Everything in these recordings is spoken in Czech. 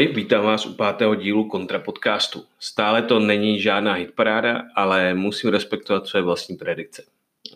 Ahoj, vítám vás u pátého dílu Kontra podcastu. Stále to není žádná hitparáda, ale musím respektovat své vlastní predikce.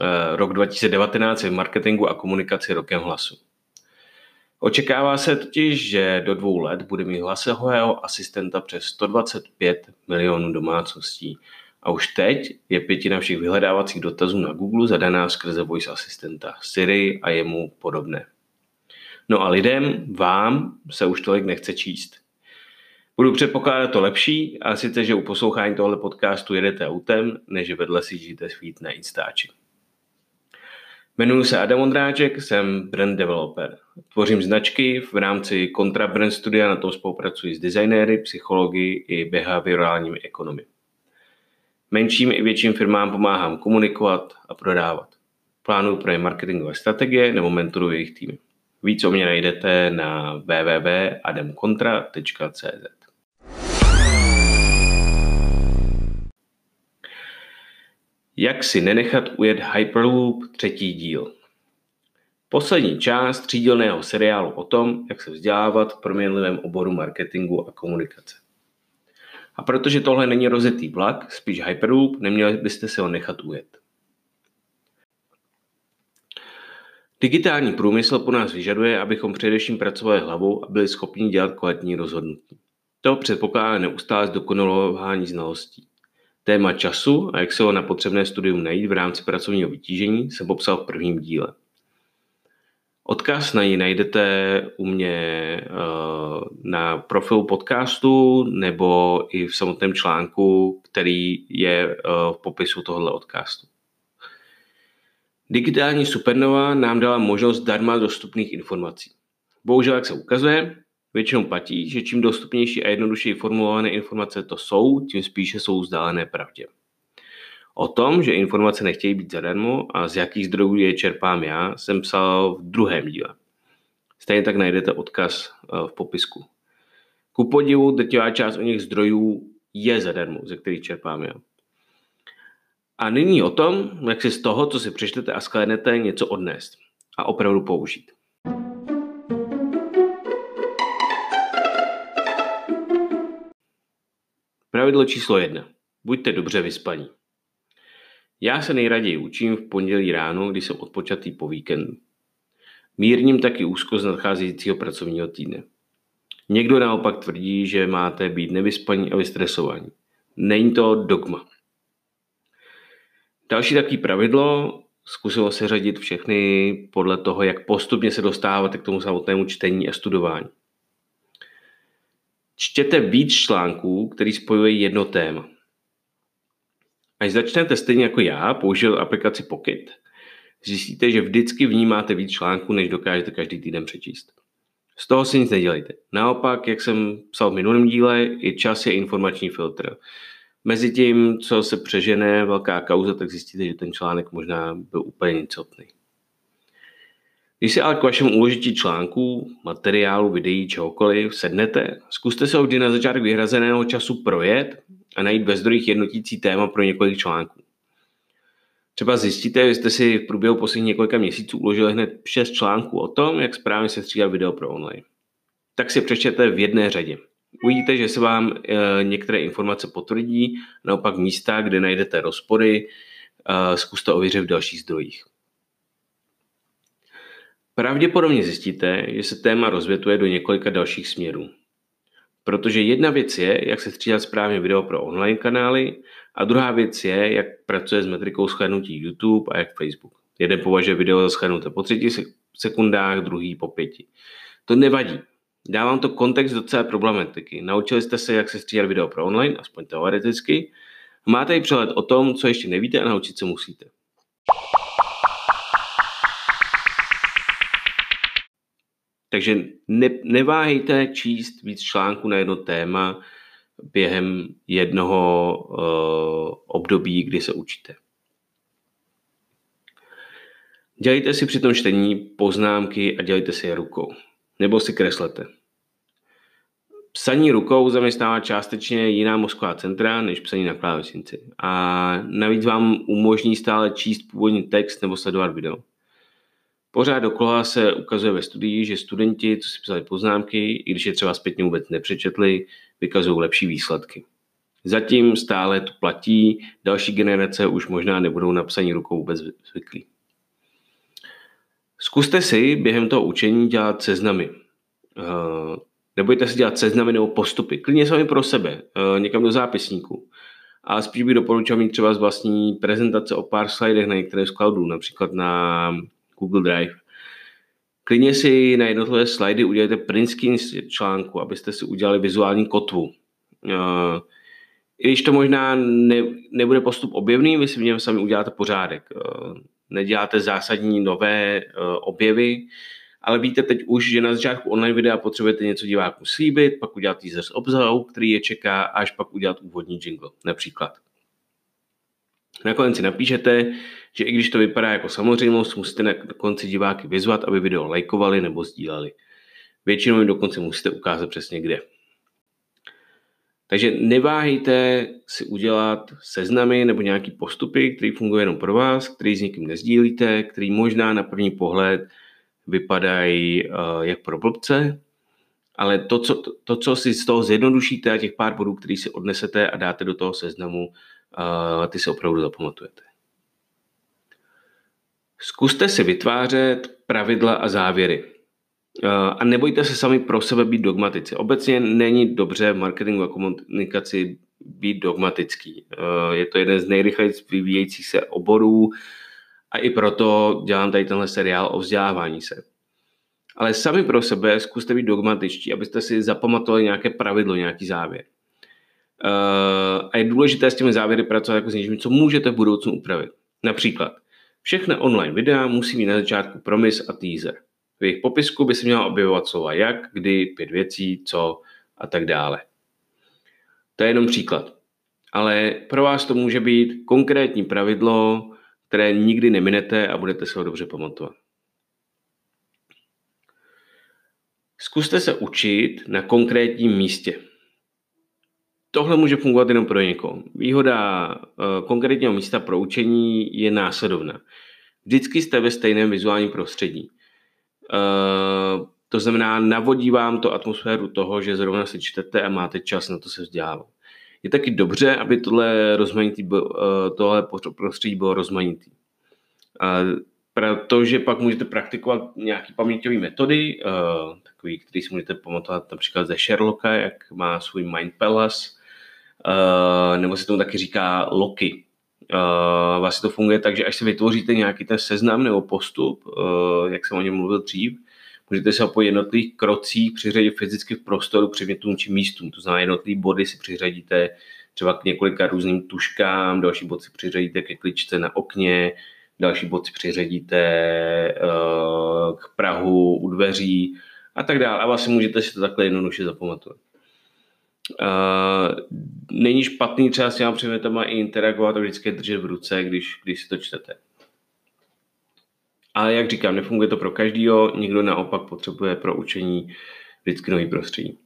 Eh, rok 2019 je v marketingu a komunikaci rokem hlasu. Očekává se totiž, že do dvou let bude mít hlasového asistenta přes 125 milionů domácností. A už teď je pětina všech vyhledávacích dotazů na Google zadaná skrze voice asistenta, Siri a jemu podobné. No a lidem, vám, se už tolik nechce číst. Budu předpokládat to lepší, a sice, že u poslouchání tohle podcastu jedete autem, než vedle si žijete svít na Instači. Jmenuji se Adam Ondráček, jsem brand developer. Tvořím značky v rámci Contra Brand Studia, na tom spolupracuji s designéry, psychologi i behaviorálními ekonomy. Menším i větším firmám pomáhám komunikovat a prodávat. Plánuju pro ně marketingové strategie nebo mentoruji jejich týmy. Víc o mě najdete na www.adamkontra.cz Jak si nenechat ujet Hyperloop třetí díl. Poslední část třídílného seriálu o tom, jak se vzdělávat v proměnlivém oboru marketingu a komunikace. A protože tohle není rozetý vlak, spíš Hyperloop, neměli byste se ho nechat ujet. Digitální průmysl po nás vyžaduje, abychom především pracovali hlavou a byli schopni dělat kvalitní rozhodnutí. To předpokládá neustále zdokonalování znalostí. Téma času a jak se ho na potřebné studium najít v rámci pracovního vytížení jsem popsal v prvním díle. Odkaz na ní najdete u mě eh, na profilu podcastu nebo i v samotném článku, který je eh, v popisu tohoto odcastu. Digitální supernova nám dala možnost darma dostupných informací. Bohužel, jak se ukazuje, většinou platí, že čím dostupnější a jednodušeji formulované informace to jsou, tím spíše jsou vzdálené pravdě. O tom, že informace nechtějí být zadarmo a z jakých zdrojů je čerpám já, jsem psal v druhém díle. Stejně tak najdete odkaz eh, v popisku. Ku podivu, drtivá část o nich zdrojů je zadarmo, ze kterých čerpám já. A nyní o tom, jak si z toho, co si přečtete a sklénete, něco odnést a opravdu použít. Pravidlo číslo jedna. Buďte dobře vyspaní. Já se nejraději učím v pondělí ráno, kdy jsem odpočatý po víkendu. Mírním taky úzkost nadcházejícího pracovního týdne. Někdo naopak tvrdí, že máte být nevyspaní a vystresovaní. Není to dogma. Další takové pravidlo, zkusilo se řadit všechny podle toho, jak postupně se dostáváte k tomu samotnému čtení a studování. Čtěte víc článků, který spojuje jedno téma. Až začnete stejně jako já použil aplikaci Pocket, zjistíte, že vždycky vnímáte víc článků, než dokážete každý týden přečíst. Z toho si nic nedělejte. Naopak, jak jsem psal v minulém díle, i čas je informační filtr. Mezi tím, co se přežene velká kauza, tak zjistíte, že ten článek možná byl úplně nicotný. Když si ale k vašemu uložití článku, materiálu, videí, čehokoliv sednete, zkuste se vždy na začátek vyhrazeného času projet a najít ve zdrojích jednotící téma pro několik článků. Třeba zjistíte, že jste si v průběhu posledních několika měsíců uložili hned 6 článků o tom, jak správně se střídat video pro online. Tak si přečtěte v jedné řadě. Uvidíte, že se vám e, některé informace potvrdí, naopak místa, kde najdete rozpory, e, zkuste ověřit v dalších zdrojích. Pravděpodobně zjistíte, že se téma rozvětuje do několika dalších směrů. Protože jedna věc je, jak se střídat správně video pro online kanály a druhá věc je, jak pracuje s metrikou shlédnutí YouTube a jak Facebook. Jeden považuje video za shlédnuté po třetí sekundách, druhý po pěti. To nevadí. Dávám to kontext do celé problematiky. Naučili jste se, jak se střídat video pro online, aspoň teoreticky. Máte i přehled o tom, co ještě nevíte a naučit se musíte. Takže ne, neváhejte číst víc článků na jedno téma během jednoho uh, období, kdy se učíte. Dělejte si při tom čtení poznámky a dělejte si je rukou. Nebo si kreslete. Psaní rukou zaměstnává částečně jiná mozková centra než psaní na klávesnici. A navíc vám umožní stále číst původní text nebo sledovat video. Pořád dokola se ukazuje ve studii, že studenti, co si psali poznámky, i když je třeba zpětně vůbec nepřečetli, vykazují lepší výsledky. Zatím stále to platí, další generace už možná nebudou napsaní rukou vůbec zvyklí. Zkuste si během toho učení dělat seznamy. Eh, nebojte si dělat seznamy nebo postupy. Klidně sami pro sebe, eh, někam do zápisníku. A spíš bych doporučil mít třeba z vlastní prezentace o pár slidech na některé z cloudů, například na Google Drive. Klidně si na jednotlivé slidy udělejte print screen článku, abyste si udělali vizuální kotvu. Eh, I když to možná ne, nebude postup objevný, vy si v něm sami uděláte pořádek. Neděláte zásadní nové objevy, ale víte teď už, že na začátku online videa potřebujete něco divákům slíbit, pak udělat teaser s obzahou, který je čeká, až pak udělat úvodní jingle, například. Nakonec si napíšete, že i když to vypadá jako samozřejmost, musíte na konci diváky vyzvat, aby video lajkovali nebo sdíleli. Většinou jim dokonce musíte ukázat přesně kde. Takže neváhejte si udělat seznamy nebo nějaký postupy, který fungují jenom pro vás, který s někým nezdílíte, který možná na první pohled vypadají uh, jak pro blbce, ale to co, to, co si z toho zjednodušíte a těch pár bodů, který si odnesete a dáte do toho seznamu, uh, ty si opravdu zapamatujete. Zkuste si vytvářet pravidla a závěry. A nebojte se sami pro sebe být dogmatici. Obecně není dobře v marketingu a komunikaci být dogmatický. Je to jeden z nejrychleji vyvíjejících se oborů, a i proto dělám tady tenhle seriál o vzdělávání se. Ale sami pro sebe zkuste být dogmatičtí, abyste si zapamatovali nějaké pravidlo, nějaký závěr. Uh, a je důležité s těmi závěry pracovat jako s něčím, co můžete v budoucnu upravit. Například, všechny online videa musí mít na začátku promis a teaser. V jejich popisku by se měla objevovat slova jak, kdy, pět věcí, co a tak dále. To je jenom příklad. Ale pro vás to může být konkrétní pravidlo, které nikdy neminete a budete se ho dobře pamatovat. Zkuste se učit na konkrétním místě. Tohle může fungovat jenom pro někoho. Výhoda uh, konkrétního místa pro učení je následovná. Vždycky jste ve stejném vizuálním prostředí. Uh, to znamená, navodí vám to atmosféru toho, že zrovna si čtete a máte čas na to se vzdělávat. Je taky dobře, aby tohle, rozmanitý, eh, tohle prostředí bylo rozmanitý. Protože pak můžete praktikovat nějaké paměťové metody, eh, takový, který si můžete pamatovat například ze Sherlocka, jak má svůj Mind Palace, eh, nebo se tomu taky říká Loki. Vlastně to funguje tak, že až se vytvoříte nějaký ten seznam nebo postup, jak jsem o něm mluvil dřív, Můžete se po jednotlivých krocích přiřadit fyzicky v prostoru předmětům či místům. To znamená, jednotlivé body si přiřadíte třeba k několika různým tuškám, další bod si přiřadíte ke kličce na okně, další bod si přiřadíte k Prahu u dveří a tak dále. A vlastně můžete si to takhle jednoduše zapamatovat. Uh, není špatný třeba s těma předmětama i interagovat a vždycky držet v ruce, když, když si to čtete. Ale jak říkám, nefunguje to pro každýho, někdo naopak potřebuje pro učení vždycky nový prostředí.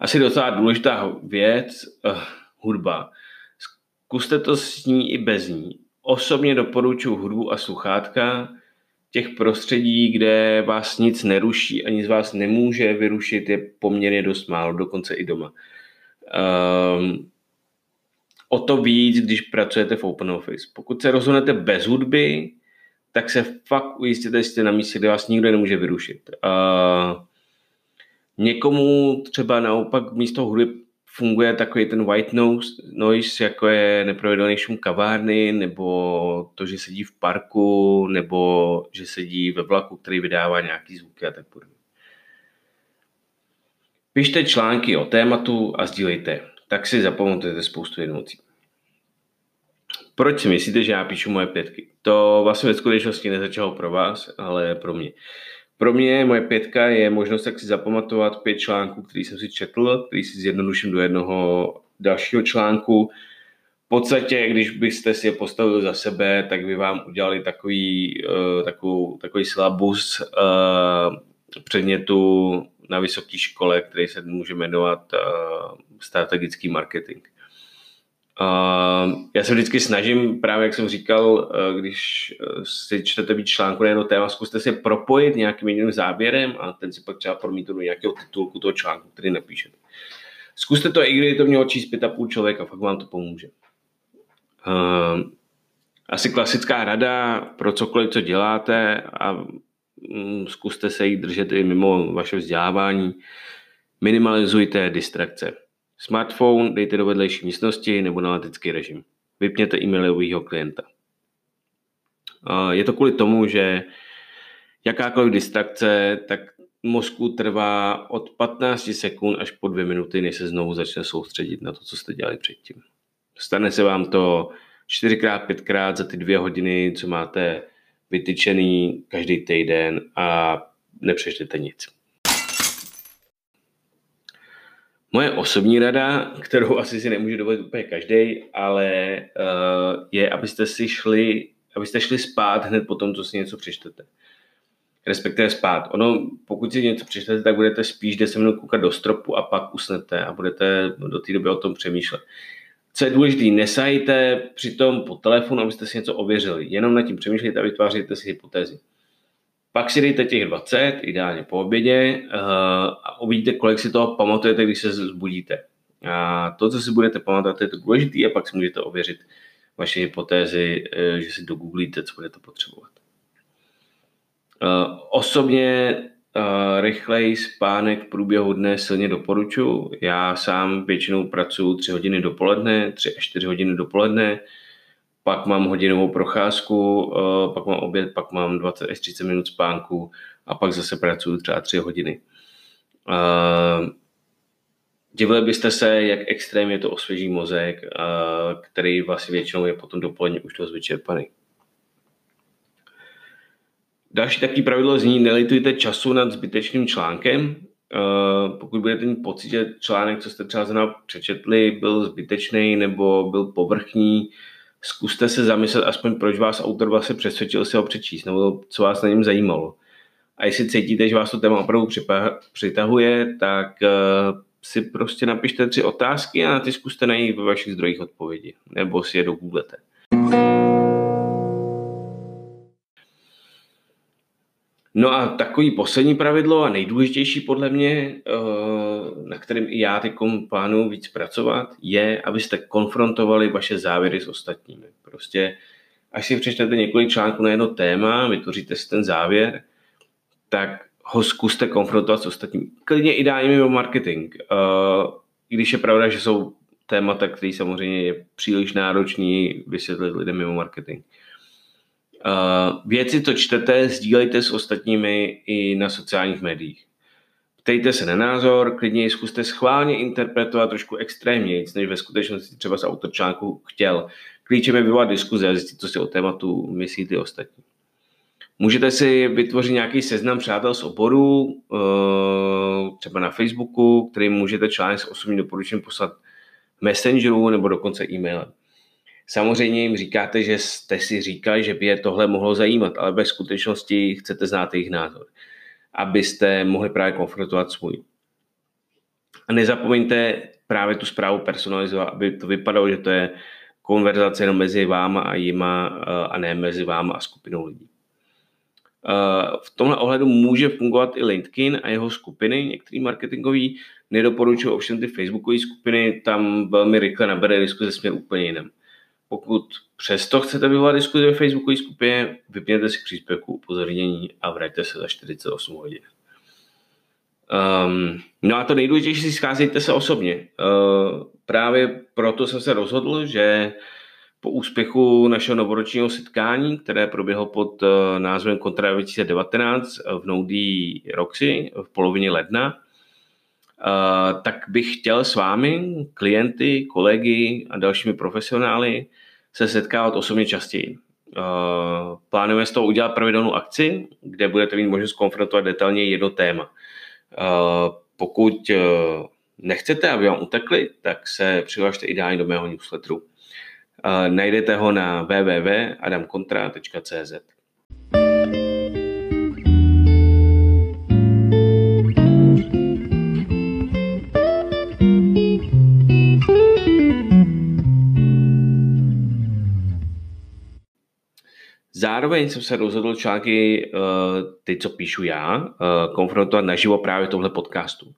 Asi docela důležitá věc, uh, hudba. Zkuste to s ní i bez ní. Osobně doporučuji hudbu a sluchátka. Těch prostředí, kde vás nic neruší, ani z vás nemůže vyrušit, je poměrně dost málo, dokonce i doma. Um, o to víc, když pracujete v Open Office. Pokud se rozhodnete bez hudby, tak se fakt ujistěte, že jste na místě, kde vás nikdo nemůže vyrušit. Uh, někomu třeba naopak místo hudby funguje takový ten white noise, jako je nepravidelný šum kavárny, nebo to, že sedí v parku, nebo že sedí ve vlaku, který vydává nějaký zvuky a tak podobně. Pište články o tématu a sdílejte, tak si zapamatujete spoustu jednocí. Proč si myslíte, že já píšu moje pětky? To vlastně ve skutečnosti nezačalo pro vás, ale pro mě. Pro mě moje pětka je možnost tak si zapamatovat pět článků, který jsem si četl, který si zjednoduším do jednoho dalšího článku. V podstatě, když byste si je postavili za sebe, tak by vám udělali takový, uh, takový syllabus uh, předmětu na vysoké škole, který se může jmenovat uh, strategický marketing. Uh, já se vždycky snažím, právě jak jsem říkal, uh, když uh, si čtete víc článku na jedno téma, zkuste si propojit nějakým jiným záběrem a ten si pak třeba promítnout do nějakého titulku toho článku, který napíšete. Zkuste to, i kdyby to mělo číst pět a půl člověka, fakt vám to pomůže. Uh, asi klasická rada pro cokoliv, co děláte a um, zkuste se jí držet i mimo vaše vzdělávání. Minimalizujte distrakce. Smartphone dejte do vedlejší místnosti nebo na letický režim. Vypněte e-mailového klienta. Je to kvůli tomu, že jakákoliv distrakce, tak mozku trvá od 15 sekund až po dvě minuty, než se znovu začne soustředit na to, co jste dělali předtím. Stane se vám to čtyřikrát, pětkrát za ty dvě hodiny, co máte vytyčený každý týden a nepřečtete nic. Moje osobní rada, kterou asi si nemůže dovolit úplně každý, ale uh, je, abyste si šli, abyste šli spát hned po tom, co si něco přečtete. Respektive spát. Ono, pokud si něco přečtete, tak budete spíš 10 minut koukat do stropu a pak usnete a budete do té doby o tom přemýšlet. Co je důležité, nesajte přitom po telefonu, abyste si něco ověřili. Jenom nad tím přemýšlejte a vytváříte si hypotézy. Pak si dejte těch 20, ideálně po obědě, uh, a uvidíte, kolik si toho pamatujete, když se zbudíte. A to, co si budete pamatovat, je to důležité a pak si můžete ověřit vaše hypotézy, uh, že si dogooglíte, co budete potřebovat. Uh, osobně rychlej spánek v průběhu dne silně doporučuji. Já sám většinou pracuji 3 hodiny dopoledne, 3 až 4 hodiny dopoledne, pak mám hodinovou procházku, uh, pak mám oběd, pak mám 20 až 30 minut spánku a pak zase pracuji třeba 3 hodiny. Uh, divili byste se, jak extrémně to osvěží mozek, uh, který vlastně většinou je potom dopoledne už dost vyčerpaný. Další takové pravidlo zní, nelitujte času nad zbytečným článkem. Pokud budete mít pocit, že článek, co jste třeba přečetli, byl zbytečný nebo byl povrchní, zkuste se zamyslet aspoň, proč vás autor vlastně přesvědčil si ho přečíst, nebo co vás na něm zajímalo. A jestli cítíte, že vás to téma opravdu přitahuje, tak uh, si prostě napište tři otázky a na ty zkuste najít ve vašich zdrojích odpovědi, nebo si je dogooglete. No a takový poslední pravidlo a nejdůležitější podle mě, eh, na kterém i já teď plánuju víc pracovat, je, abyste konfrontovali vaše závěry s ostatními. Prostě až si přečtete několik článků na jedno téma, vytvoříte si ten závěr, tak ho zkuste konfrontovat s ostatními. Klidně ideálně mimo marketing. Eh, I když je pravda, že jsou témata, které samozřejmě je příliš náročný vysvětlit lidem mimo marketing. Uh, věci, co čtete, sdílejte s ostatními i na sociálních médiích. Ptejte se na názor, klidně ji zkuste schválně interpretovat trošku extrémně, než ve skutečnosti třeba z autor článku chtěl. Klíčem je vyvolat diskuze a zjistit, co si o tématu myslí ty ostatní. Můžete si vytvořit nějaký seznam přátel z oboru, uh, třeba na Facebooku, který můžete článek s osobním doporučením poslat Messengeru nebo dokonce e-mailem. Samozřejmě jim říkáte, že jste si říkali, že by je tohle mohlo zajímat, ale ve skutečnosti chcete znát jejich názor, abyste mohli právě konfrontovat svůj. A nezapomeňte právě tu zprávu personalizovat, aby to vypadalo, že to je konverzace jenom mezi váma a jima eh, a ne mezi váma a skupinou lidí. Eh, v tomhle ohledu může fungovat i LinkedIn a jeho skupiny, některý marketingový. Nedoporučuji ovšem ty Facebookové skupiny, tam velmi rychle nabere diskuze směr úplně jinam. Pokud přesto chcete vyvolat diskuzi ve Facebookové skupině, vypněte si příspěvku upozornění a vraťte se za 48 hodin. Um, no a to nejdůležitější si scházejte se osobně. Uh, právě proto jsem se rozhodl, že po úspěchu našeho novoročního setkání, které proběhlo pod uh, názvem Kontra 2019 v Noudí Roxy v polovině ledna, tak bych chtěl s vámi, klienty, kolegy a dalšími profesionály se setkávat osobně častěji. Uh, plánujeme z toho udělat pravidelnou akci, kde budete mít možnost konfrontovat detailně jedno téma. Uh, pokud nechcete, aby vám utekli, tak se přihlašte ideálně do mého newsletteru. Najdete ho na www.adamkontra.cz. Zároveň jsem se rozhodl články, uh, ty, co píšu já, uh, konfrontovat naživo právě tohle podcastu. Uh,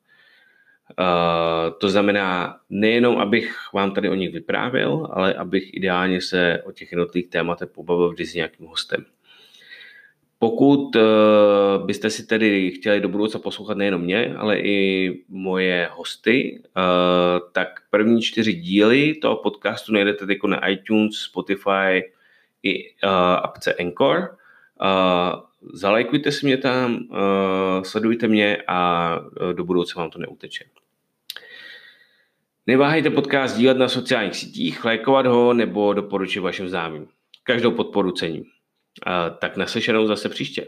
to znamená nejenom, abych vám tady o nich vyprávěl, ale abych ideálně se o těch jednotlivých tématech pobavil vždy s nějakým hostem. Pokud byste si tedy chtěli do budoucna poslouchat nejenom mě, ale i moje hosty, tak první čtyři díly toho podcastu najdete jako na iTunes, Spotify i uh, apce Encore. Uh, zalajkujte si mě tam, uh, sledujte mě a uh, do budoucna vám to neuteče. Neváhejte podcast dílet na sociálních sítích, lajkovat ho nebo doporučit vašim známým. Každou podporu cením. Tak naslyšenou zase příště.